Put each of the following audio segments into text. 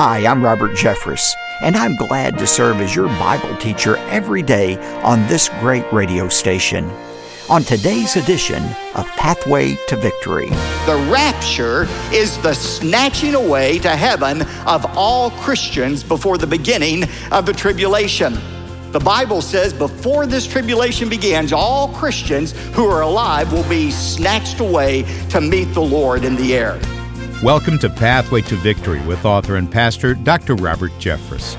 Hi, I'm Robert Jeffress, and I'm glad to serve as your Bible teacher every day on this great radio station. On today's edition of Pathway to Victory, the rapture is the snatching away to heaven of all Christians before the beginning of the tribulation. The Bible says before this tribulation begins, all Christians who are alive will be snatched away to meet the Lord in the air. Welcome to Pathway to Victory with author and pastor Dr. Robert Jeffress.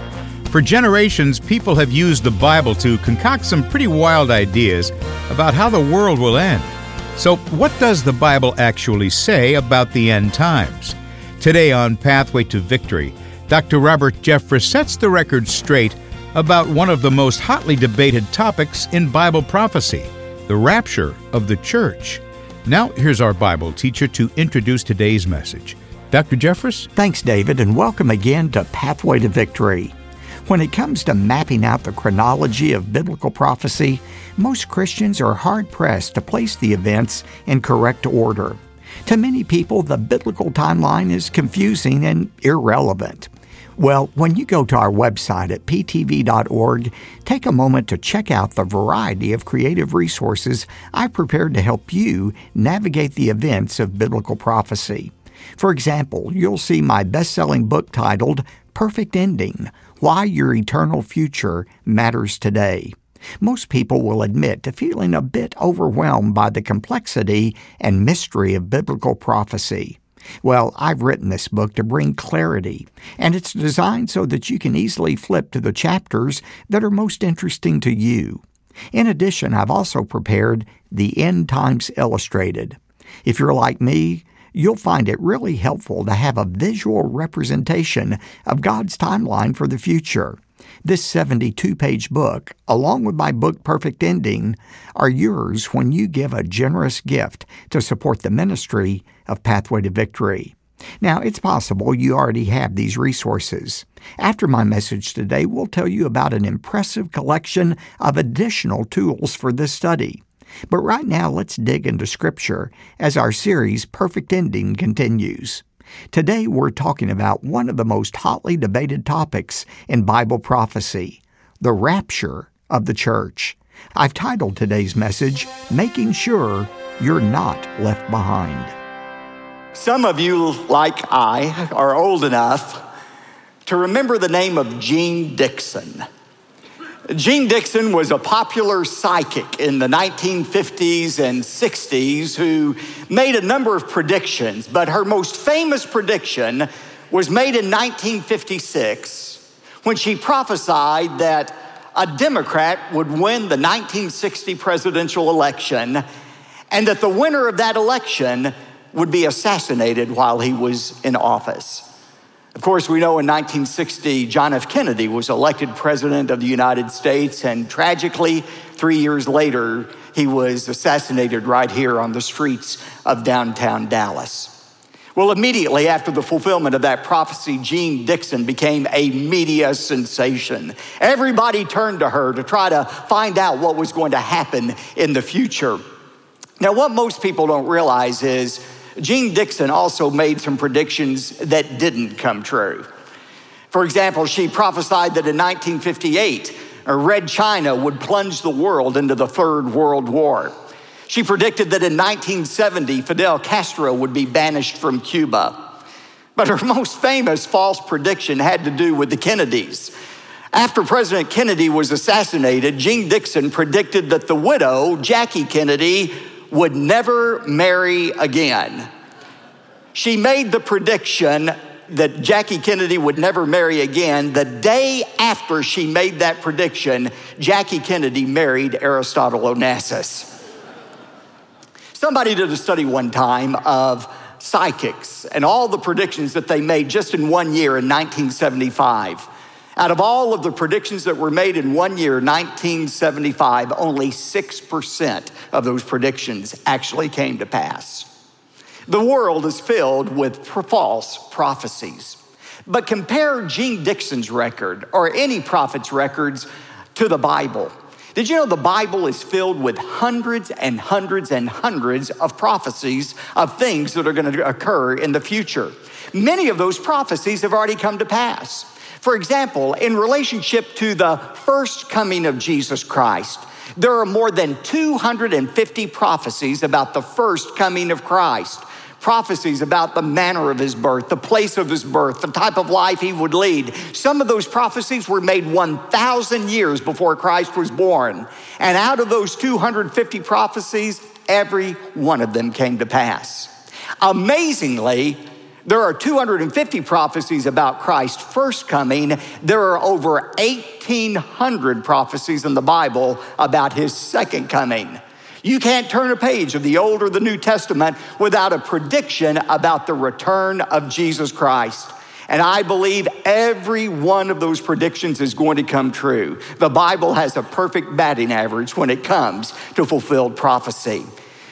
For generations, people have used the Bible to concoct some pretty wild ideas about how the world will end. So, what does the Bible actually say about the end times? Today on Pathway to Victory, Dr. Robert Jeffress sets the record straight about one of the most hotly debated topics in Bible prophecy the rapture of the church. Now, here's our Bible teacher to introduce today's message. Dr. Jeffress? Thanks, David, and welcome again to Pathway to Victory. When it comes to mapping out the chronology of biblical prophecy, most Christians are hard pressed to place the events in correct order. To many people, the biblical timeline is confusing and irrelevant. Well, when you go to our website at ptv.org, take a moment to check out the variety of creative resources I've prepared to help you navigate the events of biblical prophecy. For example, you'll see my best selling book titled Perfect Ending Why Your Eternal Future Matters Today. Most people will admit to feeling a bit overwhelmed by the complexity and mystery of biblical prophecy. Well, I've written this book to bring clarity, and it's designed so that you can easily flip to the chapters that are most interesting to you. In addition, I've also prepared the End Times Illustrated. If you're like me, you'll find it really helpful to have a visual representation of God's timeline for the future. This 72 page book, along with my book Perfect Ending, are yours when you give a generous gift to support the ministry of Pathway to Victory. Now, it's possible you already have these resources. After my message today, we'll tell you about an impressive collection of additional tools for this study. But right now, let's dig into Scripture as our series Perfect Ending continues. Today, we're talking about one of the most hotly debated topics in Bible prophecy the rapture of the church. I've titled today's message, Making Sure You're Not Left Behind. Some of you, like I, are old enough to remember the name of Jeane Dixon. Jeane Dixon was a popular psychic in the 1950s and 60s who made a number of predictions, but her most famous prediction was made in 1956 when she prophesied that a Democrat would win the 1960 presidential election and that the winner of that election would be assassinated while he was in office. Of course, we know in 1960, John F. Kennedy was elected president of the United States, and tragically, three years later, he was assassinated right here on the streets of downtown Dallas. Well, immediately after the fulfillment of that prophecy, Jeane Dixon became a media sensation. Everybody turned to her to try to find out what was going to happen in the future. Now, what most people don't realize is Jeane Dixon also made some predictions that didn't come true. For example, she prophesied that in 1958, Red China would plunge the world into the Third World War. She predicted that in 1970, Fidel Castro would be banished from Cuba. But her most famous false prediction had to do with the Kennedys. After President Kennedy was assassinated, Jeane Dixon predicted that the widow, Jackie Kennedy, would never marry again. She made the prediction that Jackie Kennedy would never marry again. The day after she made that prediction, Jackie Kennedy married Aristotle Onassis. Somebody did a study one time of psychics and all the predictions that they made just in one year in 1975. Out of all of the predictions that were made in one year, 1975, only 6% of those predictions actually came to pass. The world is filled with false prophecies. But compare Jeane Dixon's record or any prophet's records to the Bible. Did you know the Bible is filled with hundreds and hundreds and hundreds of prophecies of things that are going to occur in the future? Many of those prophecies have already come to pass. For example, in relationship to the first coming of Jesus Christ, there are more than 250 prophecies about the first coming of Christ. Prophecies about the manner of his birth, the place of his birth, the type of life he would lead. Some of those prophecies were made 1,000 years before Christ was born. And out of those 250 prophecies, every one of them came to pass. Amazingly, there are 250 prophecies about Christ's first coming. There are over 1,800 prophecies in the Bible about his second coming. You can't turn a page of the Old or the New Testament without a prediction about the return of Jesus Christ. And I believe every one of those predictions is going to come true. The Bible has a perfect batting average when it comes to fulfilled prophecy.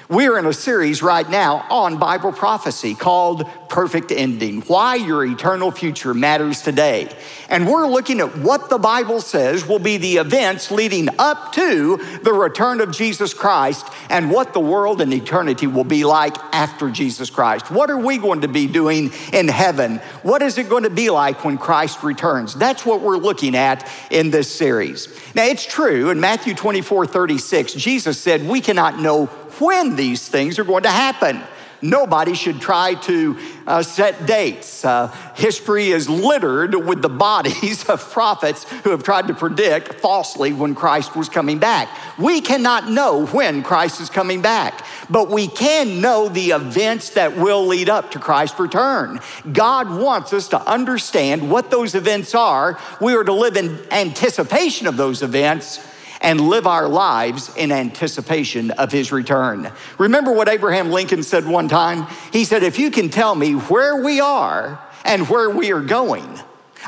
We're in a series right now on Bible prophecy called Perfect Ending Why Your Eternal Future Matters Today. And we're looking at what the Bible says will be the events leading up to the return of Jesus Christ and what the world and eternity will be like after Jesus Christ. What are we going to be doing in heaven? What is it going to be like when Christ returns? That's what we're looking at in this series. Now, it's true in Matthew 24 36, Jesus said, We cannot know when these things are going to happen. Nobody should try to uh, set dates. Uh, history is littered with the bodies of prophets who have tried to predict falsely when Christ was coming back. We cannot know when Christ is coming back, but we can know the events that will lead up to Christ's return. God wants us to understand what those events are. We are to live in anticipation of those events and live our lives in anticipation of his return. Remember what Abraham Lincoln said one time? He said, If you can tell me where we are and where we are going,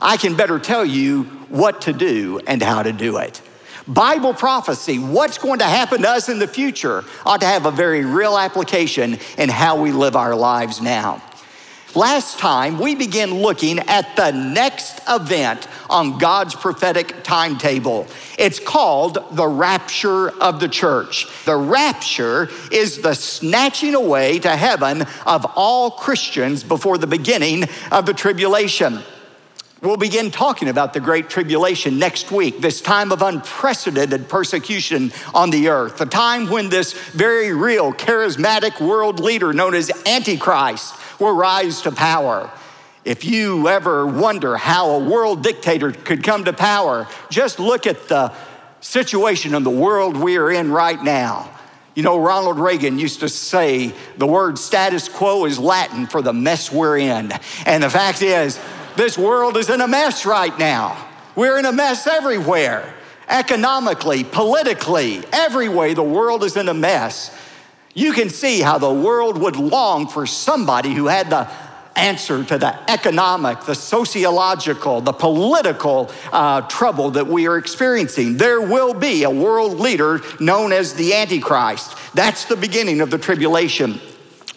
I can better tell you what to do and how to do it. Bible prophecy, what's going to happen to us in the future, ought to have a very real application in how we live our lives now. Last time, we began looking at the next event on God's prophetic timetable. It's called the rapture of the church. The rapture is the snatching away to heaven of all Christians before the beginning of the tribulation. We'll begin talking about the Great Tribulation next week, this time of unprecedented persecution on the earth, the time when this very real charismatic world leader known as Antichrist will rise to power. If you ever wonder how a world dictator could come to power, just look at the situation in the world we are in right now. You know, Ronald Reagan used to say the word status quo is Latin for the mess we're in. And the fact is, this world is in a mess right now. We're in a mess everywhere. Economically, politically, every way, the world is in a mess you can see how the world would long for somebody who had the answer to the economic, the sociological, the political uh, trouble that we are experiencing. There will be a world leader known as the Antichrist. That's the beginning of the tribulation.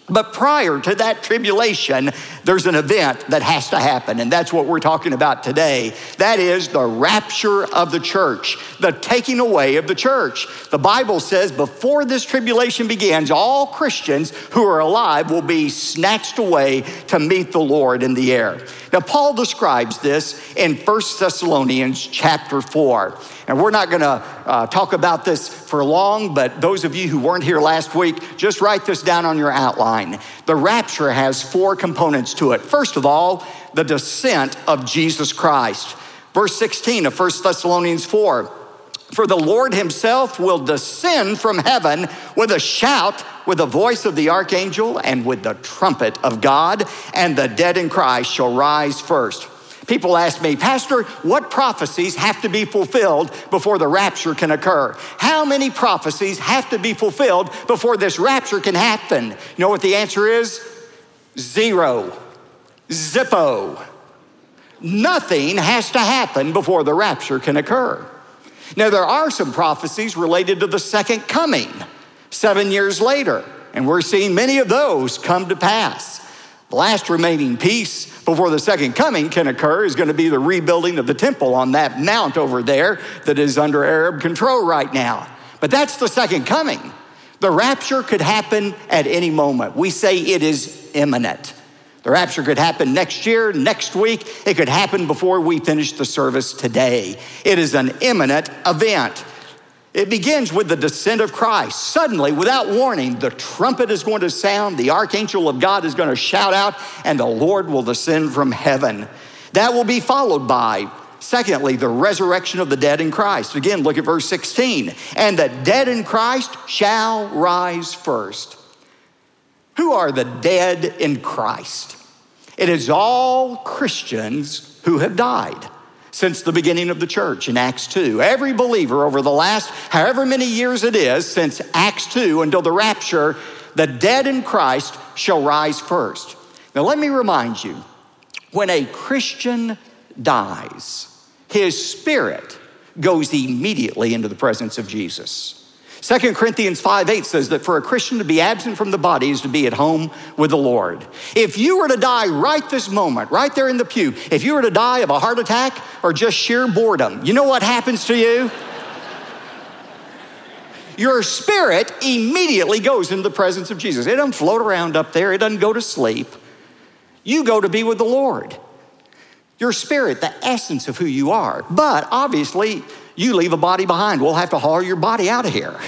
But prior to that tribulation, there's an event that has to happen, and that's what we're talking about today. That is the rapture of the church, the taking away of the church. The Bible says before this tribulation begins, all Christians who are alive will be snatched away to meet the Lord in the air. Now, Paul describes this in 1 Thessalonians chapter 4. And we're not going to uh, talk about this for long, but those of you who weren't here last week, just write this down on your outline. The rapture has four components to it. First of all, the descent of Jesus Christ. Verse 16 of 1 Thessalonians 4. For the Lord himself will descend from heaven with a shout, with the voice of the archangel, and with the trumpet of God, and the dead in Christ shall rise first. People ask me, Pastor, what prophecies have to be fulfilled before the rapture can occur? How many prophecies have to be fulfilled before this rapture can happen? You know what the answer is? Zero. Zippo. Nothing has to happen before the rapture can occur. Now, there are some prophecies related to the second coming seven years later, and we're seeing many of those come to pass. The last remaining piece before the second coming can occur is going to be the rebuilding of the temple on that mount over there that is under Arab control right now. But that's the second coming. The rapture could happen at any moment. We say it is imminent. The rapture could happen next year, next week. It could happen before we finish the service today. It is an imminent event. It begins with the descent of Christ. Suddenly, without warning, the trumpet is going to sound, the archangel of God is going to shout out, and the Lord will descend from heaven. That will be followed by, secondly, the resurrection of the dead in Christ. Again, look at verse 16. And the dead in Christ shall rise first. Who are the dead in Christ? It is all Christians who have died since the beginning of the church in Acts 2. Every believer over the last however many years it is since Acts 2 until the rapture, the dead in Christ shall rise first. Now, let me remind you when a Christian dies, his spirit goes immediately into the presence of Jesus. 2 Corinthians 5 8 says that for a Christian to be absent from the body is to be at home with the Lord. If you were to die right this moment, right there in the pew, if you were to die of a heart attack or just sheer boredom, you know what happens to you? Your spirit immediately goes into the presence of Jesus. It doesn't float around up there, it doesn't go to sleep. You go to be with the Lord. Your spirit, the essence of who you are. But obviously, you leave a body behind. We'll have to haul your body out of here.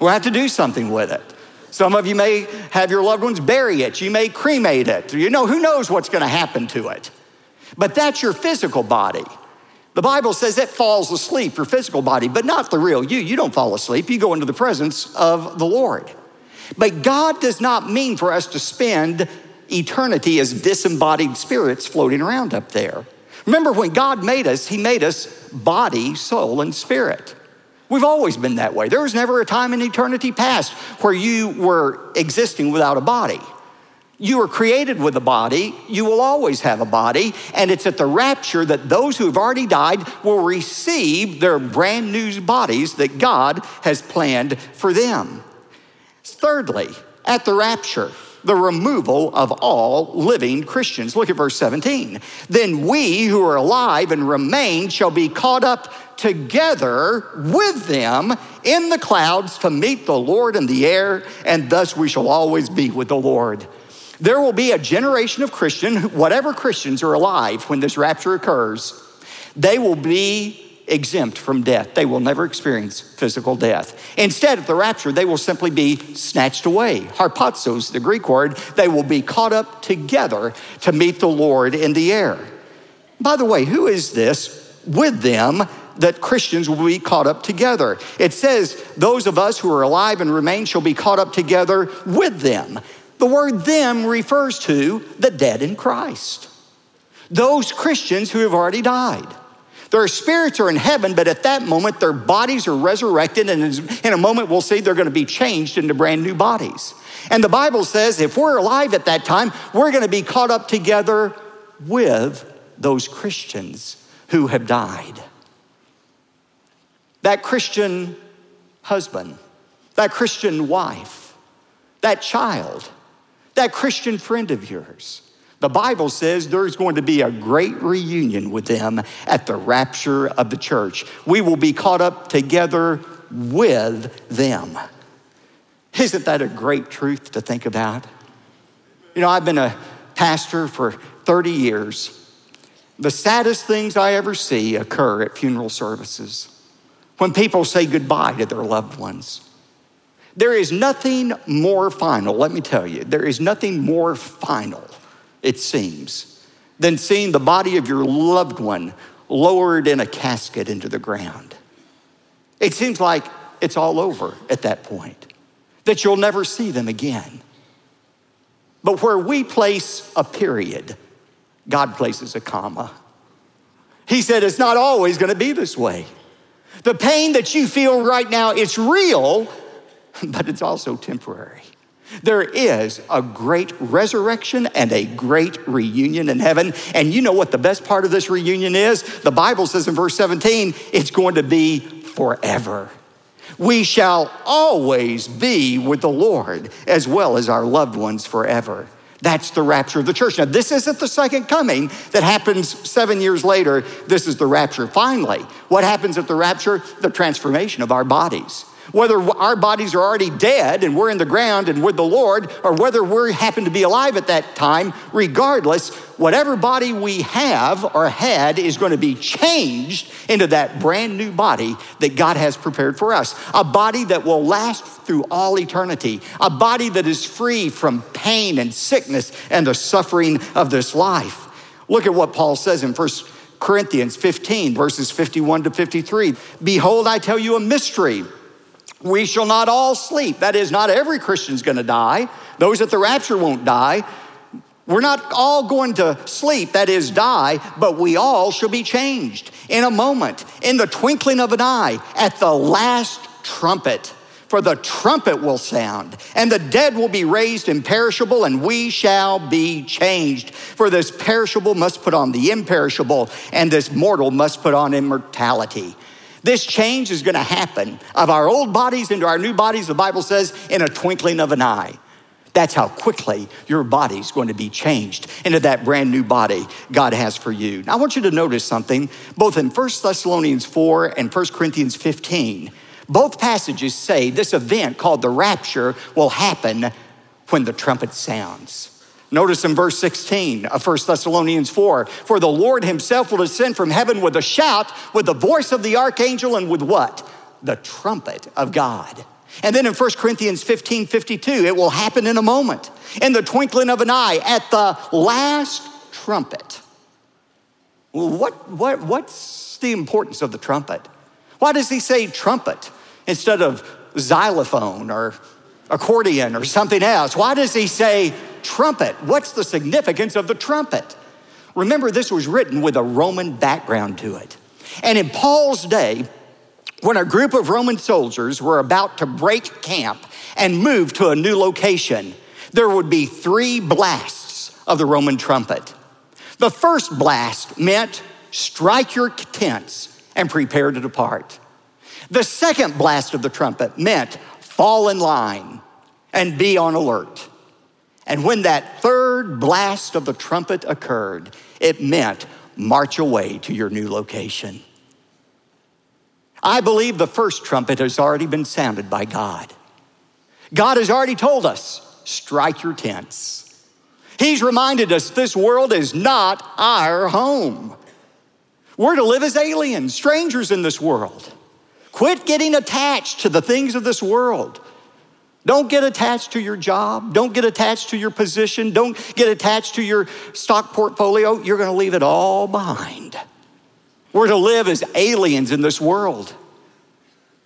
We'll have to do something with it. Some of you may have your loved ones bury it. You may cremate it. You know, who knows what's going to happen to it. But that's your physical body. The Bible says it falls asleep, your physical body, but not the real you. You don't fall asleep. You go into the presence of the Lord. But God does not mean for us to spend eternity as disembodied spirits floating around up there. Remember, when God made us, He made us body, soul, and spirit. We've always been that way. There was never a time in eternity past where you were existing without a body. You were created with a body, you will always have a body, and it's at the rapture that those who have already died will receive their brand new bodies that God has planned for them. Thirdly, at the rapture, the removal of all living Christians. Look at verse 17. Then we who are alive and remain shall be caught up together with them in the clouds to meet the Lord in the air, and thus we shall always be with the Lord. There will be a generation of Christians, whatever Christians are alive when this rapture occurs, they will be exempt from death. They will never experience physical death. Instead, at the rapture, they will simply be snatched away. Harpazos, the Greek word, they will be caught up together to meet the Lord in the air. By the way, who is this with them that Christians will be caught up together? It says, Those of us who are alive and remain shall be caught up together with them. The word them refers to the dead in Christ, those Christians who have already died. Their spirits are in heaven, but at that moment, their bodies are resurrected, and in a moment, we'll see they're going to be changed into brand new bodies. And the Bible says if we're alive at that time, we're going to be caught up together with those Christians who have died. That Christian husband, that Christian wife, that child, that Christian friend of yours the Bible says there's going to be a great reunion with them at the rapture of the church. We will be caught up together with them. Isn't that a great truth to think about? You know, I've been a pastor for 30 years. The saddest things I ever see occur at funeral services when people say goodbye to their loved ones. There is nothing more final, let me tell you, there is nothing more final it seems, than seeing the body of your loved one lowered in a casket into the ground. It seems like it's all over at that point, that you'll never see them again. But where we place a period, God places a comma. He said it's not always to be this way. The pain that you feel right now, it's real, but it's also temporary. There is a great resurrection and a great reunion in heaven. And you know what the best part of this reunion is? The Bible says in verse 17, it's going to be forever. We shall always be with the Lord as well as our loved ones forever. That's the rapture of the church. Now, this isn't the second coming that happens seven years later. This is the rapture. Finally, what happens at the rapture? The transformation of our bodies. Whether our bodies are already dead and we're in the ground and with the Lord, or whether we happen to be alive at that time, regardless, whatever body we have or had is going to be changed into that brand new body that God has prepared for us. A body that will last through all eternity, a body that is free from pain and sickness and the suffering of this life. Look at what Paul says in 1 Corinthians 15, verses 51 to 53. Behold, I tell you a mystery. We shall not all sleep. That is, not every Christian's gonna die. Those at the rapture won't die. We're not all going to sleep, that is, die, but we all shall be changed in a moment, in the twinkling of an eye, at the last trumpet. For the trumpet will sound, and the dead will be raised imperishable, and we shall be changed. For this perishable must put on the imperishable, and this mortal must put on immortality. This change is going to happen of our old bodies into our new bodies, the Bible says, in a twinkling of an eye. That's how quickly your body's going to be changed into that brand new body God has for you. Now, I want you to notice something, both in 1 Thessalonians 4 and 1 Corinthians 15. Both passages say this event called the rapture will happen when the trumpet sounds. Notice in verse 16 of 1 Thessalonians 4 For the Lord himself will descend from heaven with a shout, with the voice of the archangel, and with what? The trumpet of God. And then in 1 Corinthians 15 52, it will happen in a moment, in the twinkling of an eye, at the last trumpet. What, what, what's the importance of the trumpet? Why does he say trumpet instead of xylophone or accordion or something else? Why does he say trumpet? What's the significance of the trumpet? Remember, this was written with a Roman background to it. And in Paul's day, when a group of Roman soldiers were about to break camp and move to a new location, there would be three blasts of the Roman trumpet. The first blast meant strike your tents and prepare to depart. The second blast of the trumpet meant fall in line and be on alert. And when that third blast of the trumpet occurred, it meant march away to your new location. I believe the first trumpet has already been sounded by God. God has already told us strike your tents. He's reminded us this world is not our home. We're to live as aliens, strangers in this world. Quit getting attached to the things of this world. Don't get attached to your job. Don't get attached to your position. Don't get attached to your stock portfolio. You're going to leave it all behind. We're to live as aliens in this world.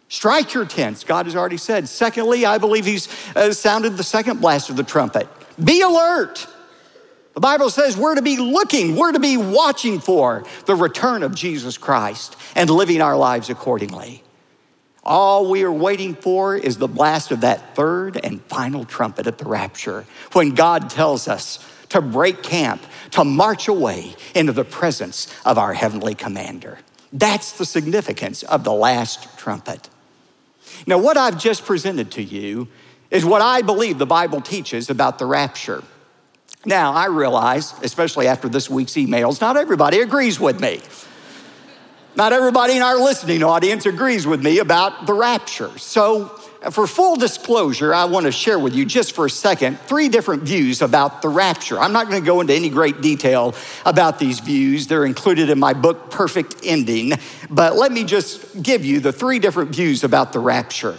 Strike your tents, God has already said. Secondly, I believe He's uh, sounded the second blast of the trumpet. Be alert. The Bible says we're to be looking, we're to be watching for the return of Jesus Christ and living our lives accordingly. All we are waiting for is the blast of that third and final trumpet at the rapture when God tells us to break camp, to march away into the presence of our heavenly commander. That's the significance of the last trumpet. Now, what I've just presented to you is what I believe the Bible teaches about the rapture. Now, I realize, especially after this week's emails, not everybody agrees with me. Not everybody in our listening audience agrees with me about the rapture. So, for full disclosure, I want to share with you just for a second three different views about the rapture. I'm not going to go into any great detail about these views, they're included in my book, Perfect Ending. But let me just give you the three different views about the rapture.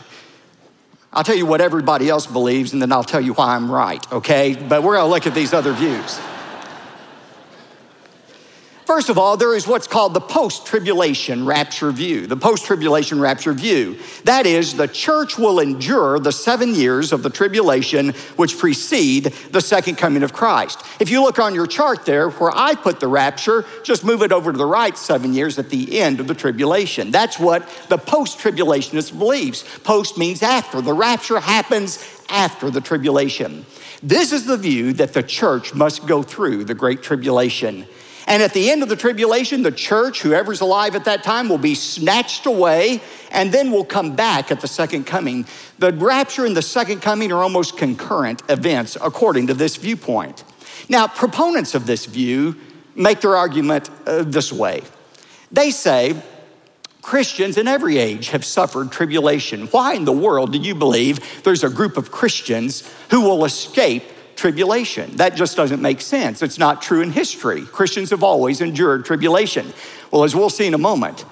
I'll tell you what everybody else believes, and then I'll tell you why I'm right, okay? But we're gonna look at these other views. First of all, there is what's called the post tribulation rapture view. The post tribulation rapture view. That is, the church will endure the seven years of the tribulation which precede the second coming of Christ. If you look on your chart there where I put the rapture, just move it over to the right seven years at the end of the tribulation. That's what the post tribulationist believes. Post means after. The rapture happens after the tribulation. This is the view that the church must go through the great tribulation. And at the end of the tribulation, the church, whoever's alive at that time, will be snatched away and then will come back at the second coming. The rapture and the second coming are almost concurrent events according to this viewpoint. Now, proponents of this view make their argument uh, this way they say, Christians in every age have suffered tribulation. Why in the world do you believe there's a group of Christians who will escape tribulation? That just doesn't make sense. It's not true in history. Christians have always endured tribulation. Well, as we'll see in a moment,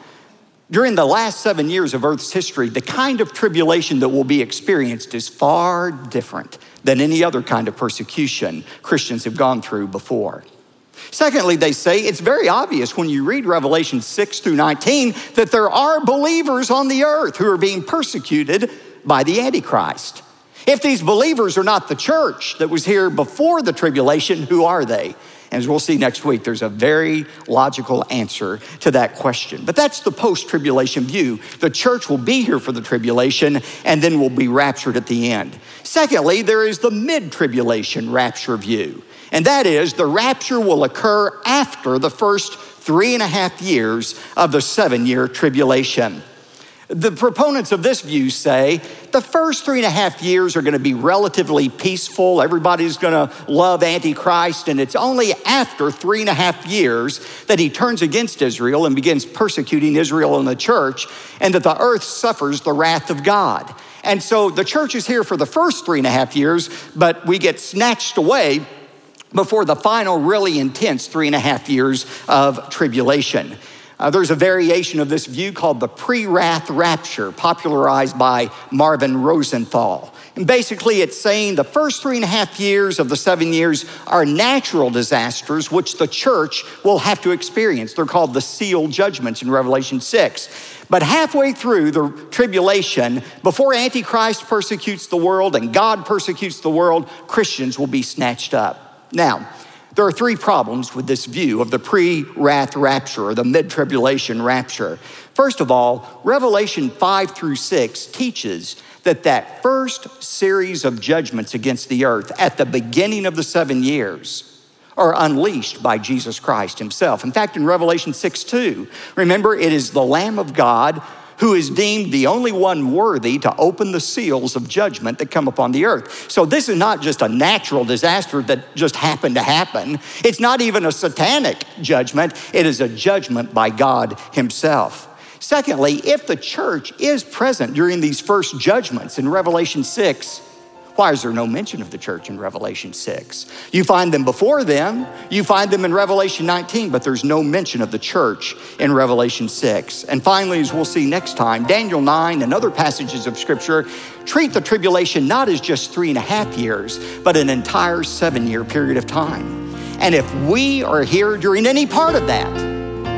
during the last seven years of Earth's history, the kind of tribulation that will be experienced is far different than any other kind of persecution Christians have gone through before. Secondly, they say it's very obvious when you read Revelation 6 through 19 that there are believers on the earth who are being persecuted by the Antichrist. If these believers are not the church that was here before the tribulation, who are they? And as we'll see next week, there's a very logical answer to that question. But that's the post tribulation view. The church will be here for the tribulation and then will be raptured at the end. Secondly, there is the mid tribulation rapture view. And that is the rapture will occur after the first three and a half years of the seven year tribulation. The proponents of this view say the first three and a half years are going to be relatively peaceful. Everybody's going to love Antichrist. And it's only after three and a half years that he turns against Israel and begins persecuting Israel and the church, and that the earth suffers the wrath of God. And so the church is here for the first three and a half years, but we get snatched away before the final, really intense three and a half years of tribulation. Uh, there's a variation of this view called the pre wrath rapture, popularized by Marvin Rosenthal. And basically, it's saying the first three and a half years of the seven years are natural disasters which the church will have to experience. They're called the seal judgments in Revelation 6. But halfway through the tribulation, before Antichrist persecutes the world and God persecutes the world, Christians will be snatched up. Now, there are three problems with this view of the pre wrath rapture or the mid tribulation rapture. First of all, Revelation 5 through 6 teaches that that first series of judgments against the earth at the beginning of the seven years are unleashed by Jesus Christ himself. In fact, in Revelation 6 2, remember, it is the Lamb of God who is deemed the only one worthy to open the seals of judgment that come upon the earth. So this is not just a natural disaster that just happened to happen. It's not even a satanic judgment. It is a judgment by God himself. Secondly, if the church is present during these first judgments in Revelation 6, why is there no mention of the church in Revelation 6? You find them before them, you find them in Revelation 19, but there's no mention of the church in Revelation 6. And finally, as we'll see next time, Daniel 9 and other passages of Scripture treat the tribulation not as just three and a half years, but an entire seven year period of time. And if we are here during any part of that,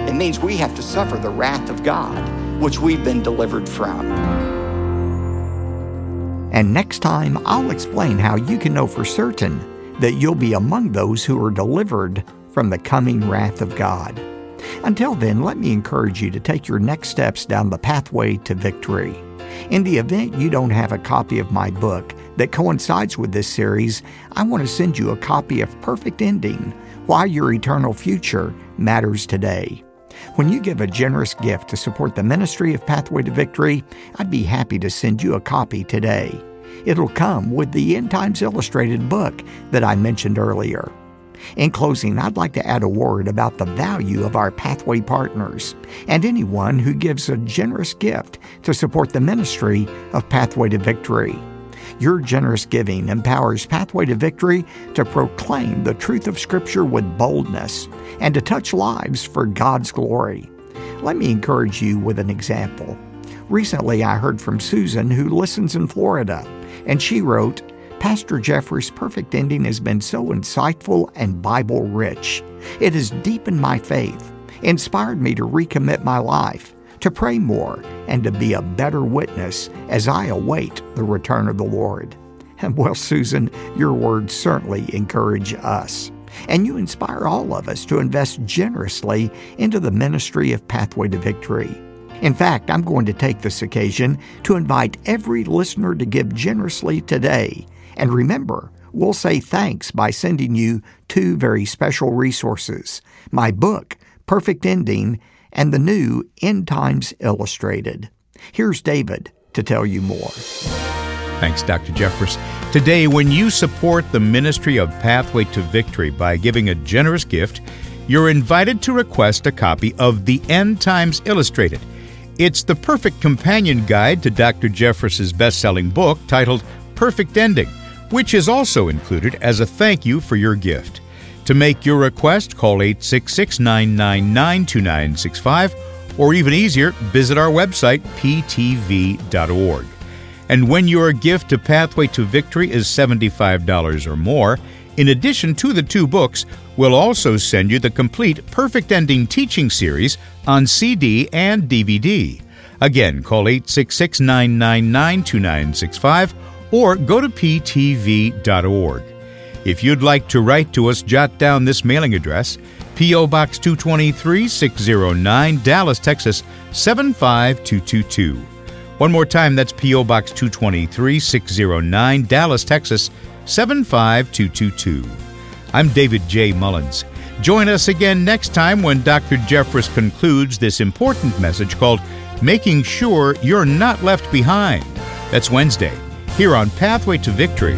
it means we have to suffer the wrath of God, which we've been delivered from. And next time, I'll explain how you can know for certain that you'll be among those who are delivered from the coming wrath of God. Until then, let me encourage you to take your next steps down the pathway to victory. In the event you don't have a copy of my book that coincides with this series, I want to send you a copy of Perfect Ending Why Your Eternal Future Matters Today. When you give a generous gift to support the ministry of Pathway to Victory, I'd be happy to send you a copy today. It'll come with the End Times Illustrated book that I mentioned earlier. In closing, I'd like to add a word about the value of our Pathway partners and anyone who gives a generous gift to support the ministry of Pathway to Victory. Your generous giving empowers Pathway to Victory to proclaim the truth of Scripture with boldness and to touch lives for God's glory. Let me encourage you with an example. Recently, I heard from Susan, who listens in Florida, and she wrote, Pastor Jeffress' perfect ending has been so insightful and Bible rich. It has deepened my faith, inspired me to recommit my life, to pray more, and to be a better witness as I await the return of the Lord. And well, Susan, your words certainly encourage us. And you inspire all of us to invest generously into the ministry of Pathway to Victory. In fact, I'm going to take this occasion to invite every listener to give generously today. And remember, we'll say thanks by sending you two very special resources my book, Perfect Ending, and the new End Times Illustrated. Here's David to tell you more. Thanks, Dr. Jeffress. Today, when you support the ministry of Pathway to Victory by giving a generous gift, you're invited to request a copy of the End Times Illustrated. It's the perfect companion guide to Dr. Jeffress's best-selling book titled Perfect Ending, which is also included as a thank you for your gift. To make your request, call 866 999 2965, or even easier, visit our website, ptv.org. And when your gift to Pathway to Victory is $75 or more, in addition to the two books, we'll also send you the complete Perfect Ending teaching series on CD and DVD. Again, call 866 999 2965 or go to ptv.org. If you'd like to write to us, jot down this mailing address P.O. Box 223 609, Dallas, Texas 75222. One more time, that's P.O. Box 223 609, Dallas, Texas 75222. I'm David J. Mullins. Join us again next time when Dr. Jeffress concludes this important message called Making Sure You're Not Left Behind. That's Wednesday, here on Pathway to Victory.